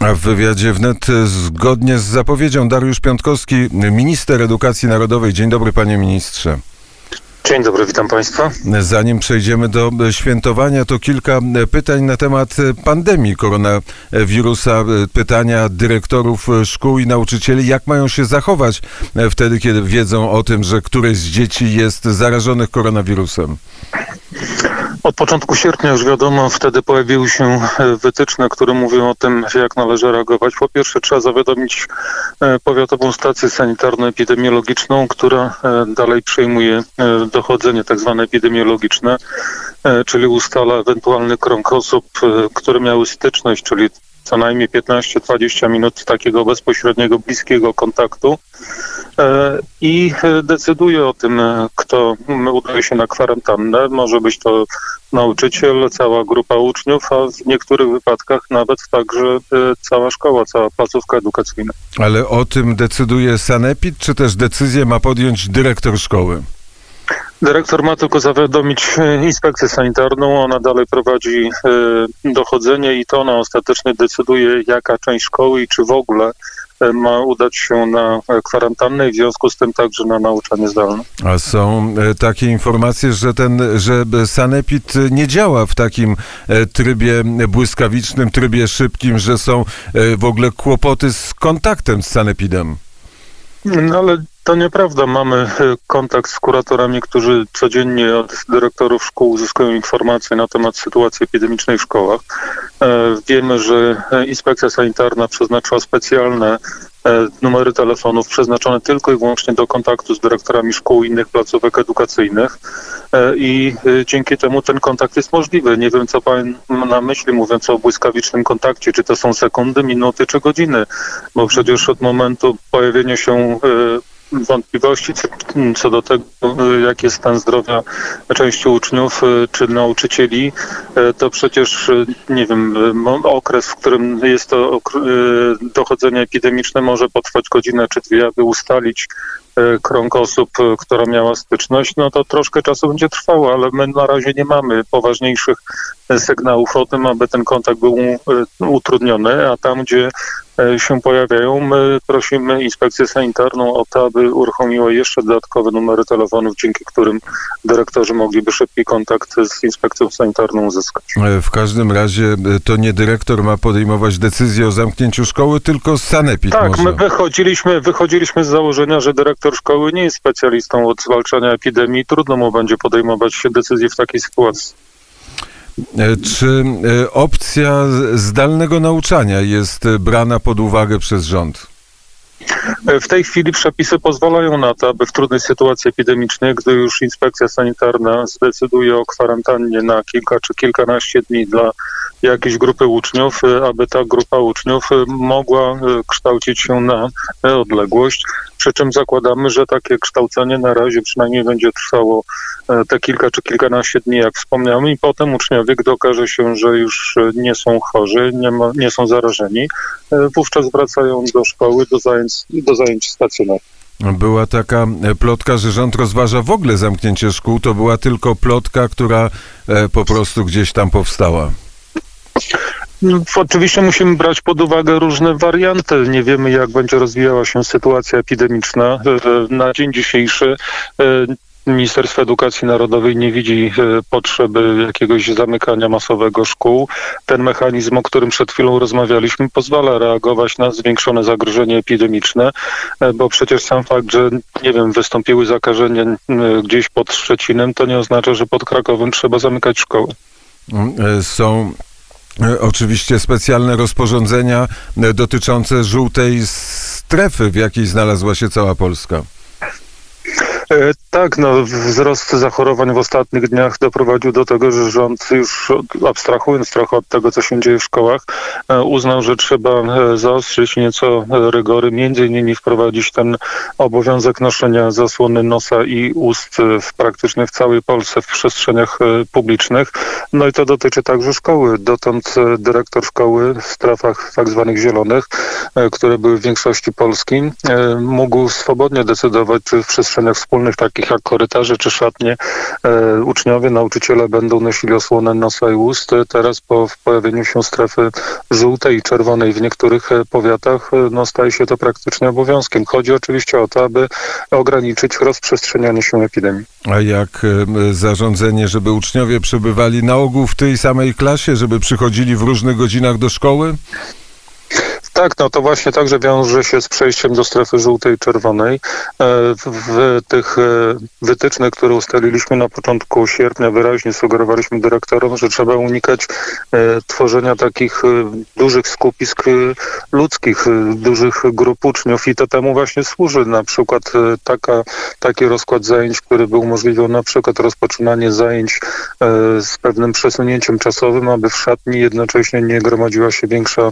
A w wywiadzie wnet zgodnie z zapowiedzią Dariusz Piątkowski, minister edukacji narodowej. Dzień dobry panie ministrze. Dzień dobry, witam Państwa. Zanim przejdziemy do świętowania, to kilka pytań na temat pandemii koronawirusa. Pytania dyrektorów szkół i nauczycieli, jak mają się zachować wtedy, kiedy wiedzą o tym, że któreś z dzieci jest zarażonych koronawirusem. Od początku sierpnia już wiadomo, wtedy pojawiły się e, wytyczne, które mówią o tym, jak należy reagować. Po pierwsze trzeba zawiadomić e, powiatową stację sanitarno-epidemiologiczną, która e, dalej przejmuje dochodzenie tak zwane epidemiologiczne, czyli ustala ewentualny krąg osób, które miały styczność, czyli co najmniej 15-20 minut takiego bezpośredniego, bliskiego kontaktu i decyduje o tym, kto udaje się na kwarantannę. Może być to nauczyciel, cała grupa uczniów, a w niektórych wypadkach nawet także e, cała szkoła, cała placówka edukacyjna. Ale o tym decyduje Sanepid, czy też decyzję ma podjąć dyrektor szkoły? Dyrektor ma tylko zawiadomić e, inspekcję sanitarną, ona dalej prowadzi e, dochodzenie i to ona ostatecznie decyduje, jaka część szkoły i czy w ogóle e, ma udać się na kwarantannę i w związku z tym także na nauczanie zdalne. A są takie informacje, że ten, że Sanepid nie działa w takim trybie błyskawicznym, trybie szybkim, że są w ogóle kłopoty z kontaktem z Sanepidem. No ale to nieprawda. Mamy e, kontakt z kuratorami, którzy codziennie od dyrektorów szkół uzyskują informacje na temat sytuacji epidemicznej w szkołach. E, wiemy, że e, inspekcja sanitarna przeznaczyła specjalne numery telefonów przeznaczone tylko i wyłącznie do kontaktu z dyrektorami szkół i innych placówek edukacyjnych i dzięki temu ten kontakt jest możliwy. Nie wiem, co pan na myśli, mówiąc o błyskawicznym kontakcie, czy to są sekundy, minuty, czy godziny, bo przecież od momentu pojawienia się wątpliwości co do tego, jaki jest stan zdrowia części uczniów y, czy nauczycieli, y, to przecież, y, nie wiem, okres, w którym jest to dochodzenie epidemiczne może potrwać godzinę czy dwie, aby ustalić krąg osób, która miała styczność, no to troszkę czasu będzie trwało, ale my na razie nie mamy poważniejszych sygnałów o tym, aby ten kontakt był utrudniony, a tam, gdzie E, się pojawiają. My prosimy inspekcję sanitarną o to, aby uruchomiła jeszcze dodatkowe numery telefonów, dzięki którym dyrektorzy mogliby szybki kontakt z inspekcją sanitarną uzyskać. E, w każdym razie e, to nie dyrektor ma podejmować decyzję o zamknięciu szkoły, tylko sanepid Tak, może. my wychodziliśmy, wychodziliśmy z założenia, że dyrektor szkoły nie jest specjalistą od zwalczania epidemii. Trudno mu będzie podejmować decyzje w takiej sytuacji. E, czy e, opcja zdalnego nauczania jest brana pod uwagę przez rząd? W tej chwili przepisy pozwalają na to, aby w trudnej sytuacji epidemicznej, gdy już inspekcja sanitarna zdecyduje o kwarantannie na kilka czy kilkanaście dni dla jakiejś grupy uczniów, aby ta grupa uczniów mogła kształcić się na odległość. Przy czym zakładamy, że takie kształcenie na razie przynajmniej będzie trwało e, te kilka czy kilkanaście dni, jak wspomniałem, i potem uczniowie, gdy okaże się, że już nie są chorzy, nie, ma, nie są zarażeni, e, wówczas wracają do szkoły, do zajęć, do zajęć stacjonarnych. Była taka e, plotka, że rząd rozważa w ogóle zamknięcie szkół. To była tylko plotka, która po prostu gdzieś tam powstała. No, oczywiście musimy brać pod uwagę różne warianty. Nie wiemy, jak będzie rozwijała się sytuacja epidemiczna. E, e, na dzień dzisiejszy e, Ministerstwo Edukacji Narodowej nie widzi potrzeby jakiegoś zamykania masowego szkół. Ten mechanizm, o którym przed chwilą rozmawialiśmy, pozwala reagować na zwiększone zagrożenie epidemiczne, bo przecież sam fakt, że nie wiem, wystąpiły zakażenia gdzieś pod Szczecinem, to nie oznacza, że pod Krakowem trzeba zamykać szkoły. Mm, są E, oczywiście specjalne rozporządzenia e, dotyczące żółtej strefy, w jakiej znalazła się cała Polska. E, tak, no, wzrost zachorowań w ostatnich dniach doprowadził do tego, że rząd już abstrahując trochę od tego, co się dzieje w szkołach, e, uznał, że trzeba e, zaostrzyć nieco rygory, między innymi wprowadzić ten obowiązek noszenia zasłony nosa i ust w praktycznie w całej Polsce w przestrzeniach publicznych. No i to dotyczy także szkoły. Dotąd dyrektor szkoły w strefach tak zwanych zielonych które były w większości Polski, mógł swobodnie decydować, czy w przestrzeniach wspólnych, takich jak korytarze czy szatnie, uczniowie, nauczyciele będą nosili osłonę nosa i ust. Teraz po pojawieniu się strefy żółtej i czerwonej w niektórych powiatach, no staje się to praktycznie obowiązkiem. Chodzi oczywiście o to, aby ograniczyć rozprzestrzenianie się epidemii. A jak zarządzenie, żeby uczniowie przebywali na ogół w tej samej klasie, żeby przychodzili w różnych godzinach do szkoły? Tak, no to właśnie także wiąże się z przejściem do strefy żółtej i czerwonej. E, w tych e, wytycznych, które ustaliliśmy na początku sierpnia, wyraźnie sugerowaliśmy dyrektorom, że trzeba unikać e, tworzenia takich dużych skupisk ludzkich, dużych grup uczniów i to temu właśnie służy. Na przykład taka, taki rozkład zajęć, który by umożliwiał na przykład rozpoczynanie zajęć z pewnym przesunięciem czasowym, aby w szatni jednocześnie nie gromadziła się większa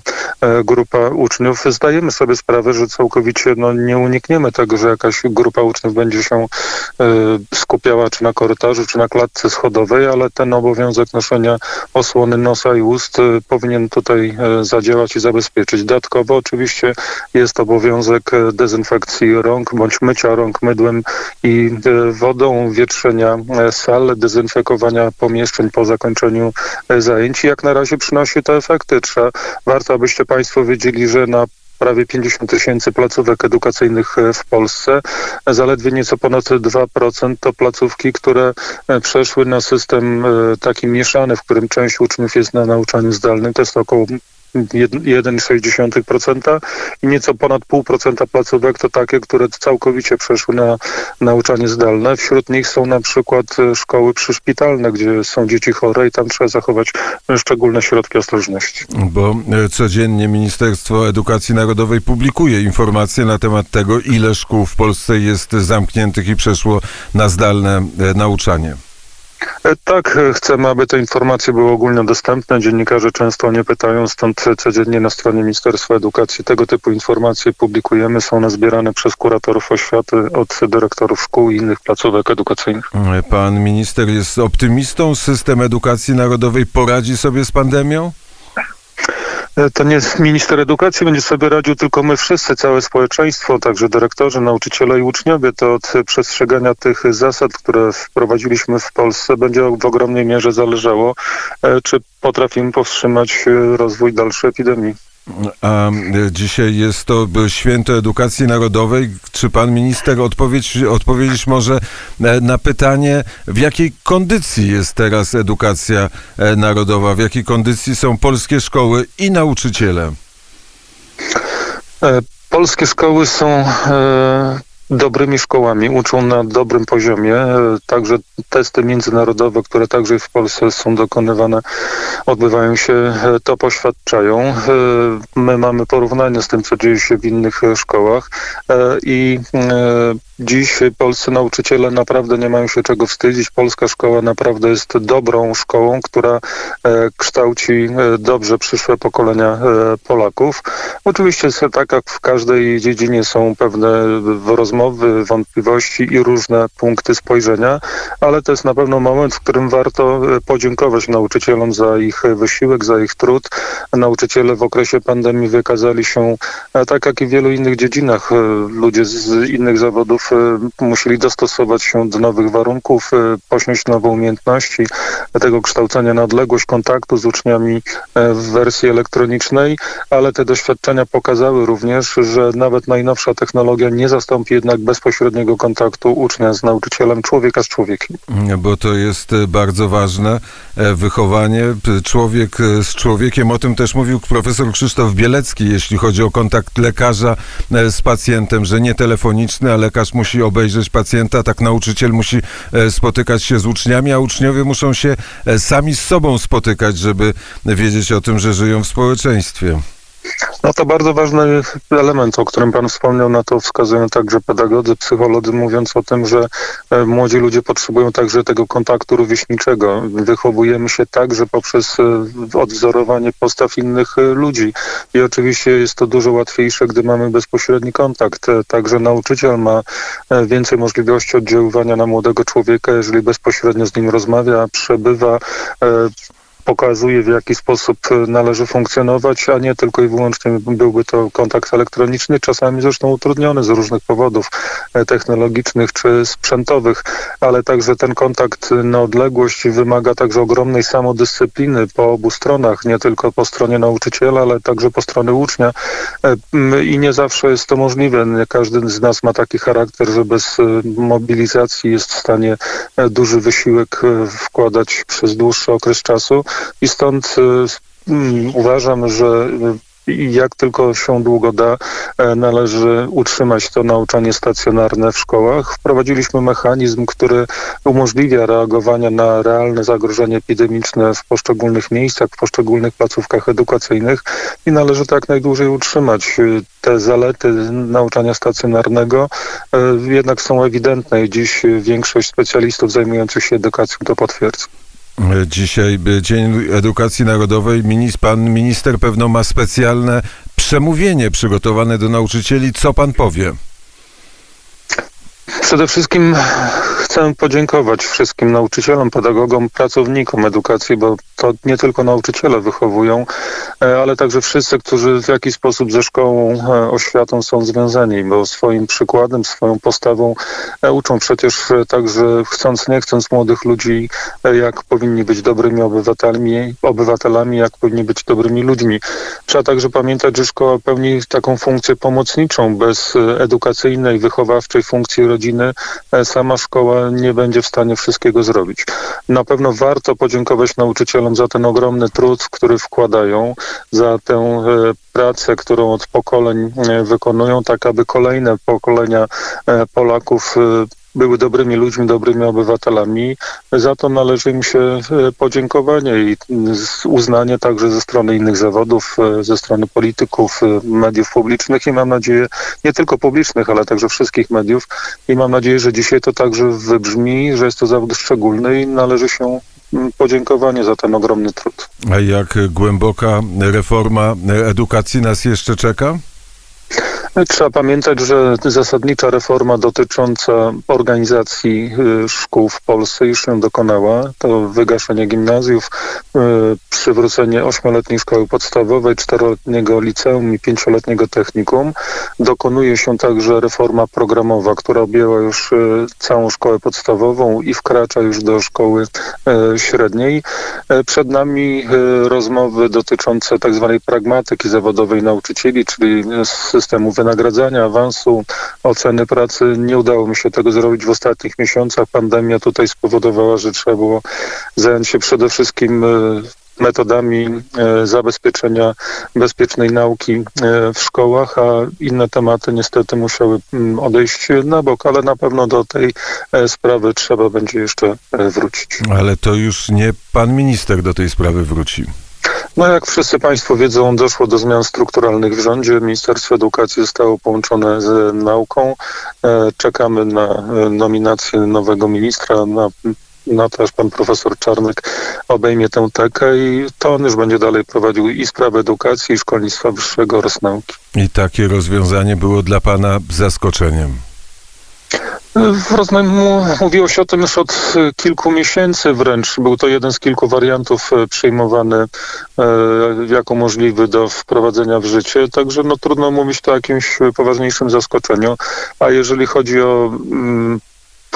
grupa uczniów. Zdajemy sobie sprawę, że całkowicie no, nie unikniemy tego, że jakaś grupa uczniów będzie się y, skupiała czy na korytarzu, czy na klatce schodowej, ale ten obowiązek noszenia osłony nosa i ust y, powinien tutaj y, zadziałać i zabezpieczyć. Dodatkowo oczywiście jest obowiązek dezynfekcji rąk bądź mycia rąk mydłem i wodą, wietrzenia sal, dezynfekowania pomieszczeń po zakończeniu zajęć. Jak na razie przynosi to efekty. Trzeba, warto, abyście Państwo wiedzieli, że na prawie 50 tysięcy placówek edukacyjnych e, w Polsce. Zaledwie nieco ponad 2% to placówki, które e, przeszły na system e, taki mieszany, w którym część uczniów jest na nauczaniu zdalnym. To jest około 1,6% i nieco ponad 0,5% placówek to takie, które całkowicie przeszły na nauczanie zdalne. Wśród nich są na przykład e, szkoły przyszpitalne, gdzie są dzieci chore i tam trzeba zachować szczególne środki ostrożności. Bo e, codziennie Ministerstwo Edukacji Narodowej publikuje informacje na temat tego, ile szkół w Polsce jest zamkniętych i przeszło na zdalne e, nauczanie. E, tak, e, chcemy, aby te informacje były ogólnie dostępne. Dziennikarze często nie pytają, stąd codziennie na stronie Ministerstwa Edukacji tego typu informacje publikujemy. Są one zbierane przez kuratorów oświaty od dyrektorów szkół i innych placówek edukacyjnych. Pan minister jest optymistą. System edukacji narodowej poradzi sobie z pandemią? E, to nie minister edukacji będzie sobie radził, tylko my wszyscy, całe społeczeństwo, także dyrektorzy, nauczyciele i uczniowie. To od przestrzegania tych zasad, które wprowadziliśmy w Polsce, będzie w ogromnej mierze zależało, e, czy potrafimy powstrzymać e, rozwój dalszej epidemii. A dzisiaj jest to święto edukacji narodowej. Czy pan minister odpowiedź, odpowiedzieć może e, na pytanie, w jakiej kondycji jest teraz edukacja e, narodowa? W jakiej kondycji są polskie szkoły i nauczyciele? E, polskie szkoły są dobrymi szkołami, uczą na dobrym poziomie. Także testy międzynarodowe, które także w Polsce są dokonywane, odbywają się, to poświadczają. My mamy porównanie z tym, co dzieje się w innych szkołach i Dziś polscy nauczyciele naprawdę nie mają się czego wstydzić. Polska szkoła naprawdę jest dobrą szkołą, która e, kształci e, dobrze przyszłe pokolenia e, Polaków. Oczywiście tak jak w każdej dziedzinie są pewne rozmowy, wątpliwości i różne punkty spojrzenia, ale to jest na pewno moment, w którym warto podziękować nauczycielom za ich wysiłek, za ich trud. Nauczyciele w okresie pandemii wykazali się, tak jak i w wielu innych dziedzinach, ludzie z innych zawodów musieli dostosować się do nowych warunków, y, posiąść nowe umiejętności tego kształcenia na odległość kontaktu z uczniami y, w wersji elektronicznej, ale te doświadczenia pokazały również, że nawet najnowsza technologia nie zastąpi jednak bezpośredniego kontaktu ucznia z nauczycielem, człowieka z człowiekiem. Bo to jest bardzo ważne e, wychowanie, człowiek z człowiekiem. O tym też mówił profesor Krzysztof Bielecki, jeśli chodzi o kontakt lekarza e, z pacjentem, że nie telefoniczny, a lekarz musi obejrzeć pacjenta, tak nauczyciel musi e, spotykać się z uczniami, a uczniowie muszą się e, sami z sobą spotykać, żeby wiedzieć o tym, że żyją w społeczeństwie. No to bardzo ważny element, o którym Pan wspomniał, na to wskazują także pedagodzy, psycholodzy, mówiąc o tym, że e, młodzi ludzie potrzebują także tego kontaktu rówieśniczego. Wychowujemy się także poprzez e, odwzorowanie postaw innych e, ludzi i oczywiście jest to dużo łatwiejsze, gdy mamy bezpośredni kontakt. Także nauczyciel ma więcej możliwości oddziaływania na młodego człowieka, jeżeli bezpośrednio z nim rozmawia, przebywa pokazuje, w jaki sposób należy funkcjonować, a nie tylko i wyłącznie byłby to kontakt elektroniczny, czasami zresztą utrudniony z różnych powodów technologicznych czy sprzętowych, ale także ten kontakt na odległość wymaga także ogromnej samodyscypliny po obu stronach, nie tylko po stronie nauczyciela, ale także po stronie ucznia. I nie zawsze jest to możliwe. Nie każdy z nas ma taki charakter, że bez mobilizacji jest w stanie duży wysiłek wkładać przez dłuższy okres czasu i stąd mm, uważam, że i jak tylko się długo da, e, należy utrzymać to nauczanie stacjonarne w szkołach. Wprowadziliśmy mechanizm, który umożliwia reagowanie na realne zagrożenie epidemiczne w poszczególnych miejscach, w poszczególnych placówkach edukacyjnych i należy to jak najdłużej utrzymać. Te zalety nauczania stacjonarnego e, jednak są ewidentne i dziś większość specjalistów zajmujących się edukacją to potwierdza. Dzisiaj Dzień Edukacji Narodowej. Pan minister pewno ma specjalne przemówienie przygotowane do nauczycieli. Co pan powie? Przede wszystkim chcę podziękować wszystkim nauczycielom, pedagogom, pracownikom edukacji, bo to nie tylko nauczyciele wychowują, e, ale także wszyscy, którzy w jakiś sposób ze szkołą, e, oświatą są związani, bo swoim przykładem, swoją postawą e, uczą przecież także chcąc, nie chcąc młodych ludzi, jak powinni być dobrymi obywatelami, obywatelami, jak powinni być dobrymi ludźmi. Trzeba także pamiętać, że szkoła pełni taką funkcję pomocniczą. Bez edukacyjnej, wychowawczej funkcji rodziny sama szkoła nie będzie w stanie wszystkiego zrobić. Na pewno warto podziękować nauczycielom za ten ogromny trud, który wkładają, za tę e, pracę, którą od pokoleń e, wykonują, tak aby kolejne pokolenia e, Polaków były dobrymi ludźmi, dobrymi obywatelami. Za to należy im się e, podziękowanie i uznanie także ze strony innych zawodów, e, ze strony polityków, e, mediów publicznych i mam nadzieję, nie tylko publicznych, ale także wszystkich mediów i mam nadzieję, że dzisiaj to także wybrzmi, że jest to zawód szczególny i należy się podziękowanie za ten ogromny trud. A jak głęboka reforma edukacji nas jeszcze czeka? Trzeba pamiętać, że zasadnicza reforma dotycząca organizacji y, szkół w Polsce już się dokonała. To wygaszenie gimnazjów, y, przywrócenie ośmioletniej szkoły podstawowej, czteroletniego liceum i pięcioletniego technikum. Dokonuje się także reforma programowa, która objęła już y, całą szkołę podstawową i wkracza już do szkoły średniej. Przed nami rozmowy dotyczące tak zwanej pragmatyki zawodowej nauczycieli, czyli systemu wynagradzania, awansu, oceny pracy. Nie udało mi się tego zrobić w ostatnich miesiącach. Pandemia tutaj spowodowała, że trzeba było zająć się przede wszystkim e, metodami e, zabezpieczenia bezpiecznej nauki e, w szkołach, a inne tematy niestety musiały mm, odejść na bok, ale na pewno do tej sprawy trzeba będzie jeszcze wrócić. Ale to już nie pan minister do tej sprawy wróci. No jak wszyscy Państwo wiedzą, doszło do zmian strukturalnych w rządzie. Ministerstwo Edukacji zostało połączone z nauką. E, czekamy na e, nominację nowego ministra, na to, aż pan profesor Czarnek obejmie tę tekę i to on już będzie dalej prowadził i sprawę edukacji, i szkolnictwa wyższego oraz nauki. I takie rozwiązanie było dla pana zaskoczeniem? W rozmawianiu mówiło się o tym już od e, kilku miesięcy wręcz. Był to jeden z kilku wariantów e, przyjmowany e, jako możliwy do wprowadzenia w życie. Także no, trudno mówić to o jakimś poważniejszym zaskoczeniu. A jeżeli chodzi o mm,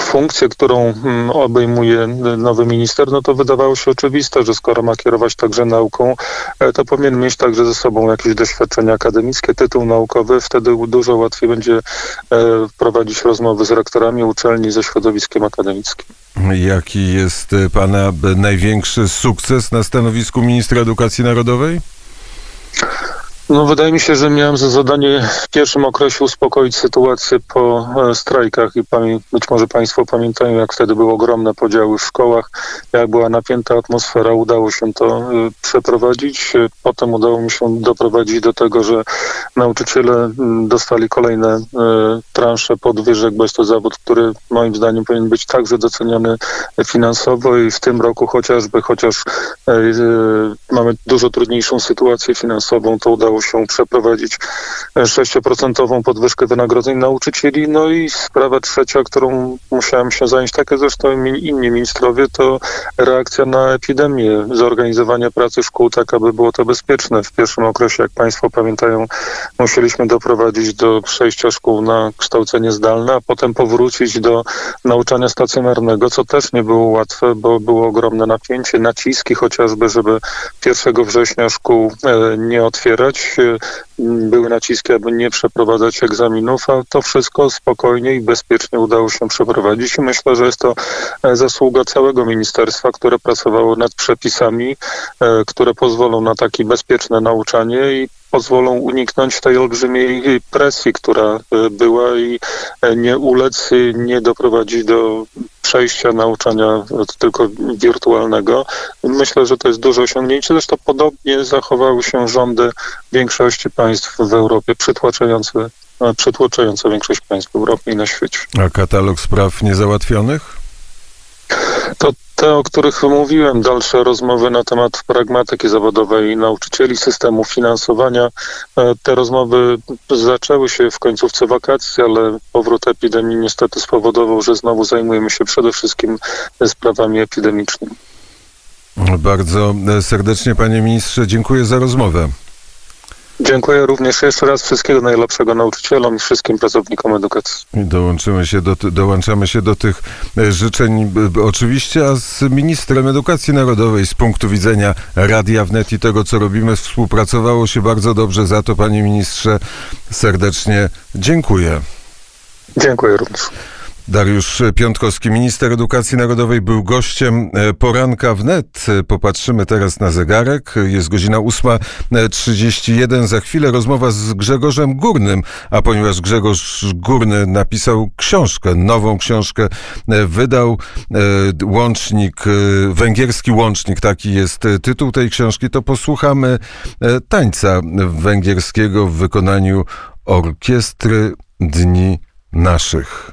funkcję, którą mm, obejmuje nowy minister, no to wydawało się oczywiste, że skoro ma kierować także nauką, e, to powinien mieć także ze sobą jakieś doświadczenie akademickie, tytuł naukowy. Wtedy dużo łatwiej będzie e, prowadzić rozmowy z rektorami uczelni, ze środowiskiem akademickim. Jaki jest e, Pana największy sukces na stanowisku ministra edukacji narodowej? No, wydaje mi się, że miałem za zadanie w pierwszym okresie uspokoić sytuację po e, strajkach i być może Państwo pamiętają, jak wtedy były ogromne podziały w szkołach, jak była napięta atmosfera, udało się to e, przeprowadzić. E, potem udało mi się doprowadzić do tego, że nauczyciele dostali kolejne transze podwyżek, bo jest to zawód, który moim zdaniem powinien być także doceniony finansowo i w tym roku chociażby, chociaż mamy dużo trudniejszą sytuację finansową, to udało się przeprowadzić 6% podwyżkę wynagrodzeń nauczycieli. No i sprawa trzecia, którą musiałem się zająć, takie zresztą inni ministrowie, to reakcja na epidemię, zorganizowanie pracy szkół tak, aby było to bezpieczne. W pierwszym okresie, jak Państwo pamiętają, musieliśmy doprowadzić do przejścia szkół na kształcenie zdalne, a potem powrócić do nauczania stacjonarnego, co też nie było łatwe, bo było ogromne napięcie, naciski chociażby, żeby 1 września szkół e, nie otwierać. 去。Były naciski, aby nie przeprowadzać egzaminów, a to wszystko spokojnie i bezpiecznie udało się przeprowadzić i myślę, że jest to e, zasługa całego ministerstwa, które pracowało nad przepisami, które pozwolą na takie bezpieczne nauczanie i pozwolą uniknąć tej olbrzymiej presji, która była i nie ulec, nie doprowadzić do przejścia nauczania tylko wirtualnego. Myślę, że to jest duże osiągnięcie. Zresztą podobnie zachowały się rządy większości państw w Europie, przytłaczające, przytłaczające większość państw w Europie i na świecie. A katalog spraw niezałatwionych? To te, o których mówiłem, dalsze rozmowy na temat pragmatyki zawodowej nauczycieli, systemu finansowania. E, te rozmowy zaczęły się w końcówce wakacji, ale powrót epidemii niestety spowodował, że znowu zajmujemy się przede wszystkim sprawami epidemicznymi. Bardzo serdecznie, panie ministrze, dziękuję za rozmowę. Dziękuję również jeszcze raz wszystkiego najlepszego nauczycielom i wszystkim pracownikom edukacji. Dołączymy się do, dołączamy się do tych e, życzeń oczywiście, a z ministrem edukacji narodowej z punktu widzenia Radia Wnet i tego, co robimy, współpracowało się bardzo dobrze. Za to, panie ministrze, serdecznie dziękuję. Dziękuję również. Dariusz Piątkowski, minister edukacji narodowej, był gościem e, poranka wnet. Popatrzymy teraz na zegarek. Jest godzina 8.31. Za chwilę rozmowa z Grzegorzem Górnym, a ponieważ Grzegorz Górny napisał książkę, nową książkę, e, wydał e, łącznik, węgierski łącznik, taki jest tytuł tej książki, to posłuchamy tańca węgierskiego w wykonaniu orkiestry Dni Naszych.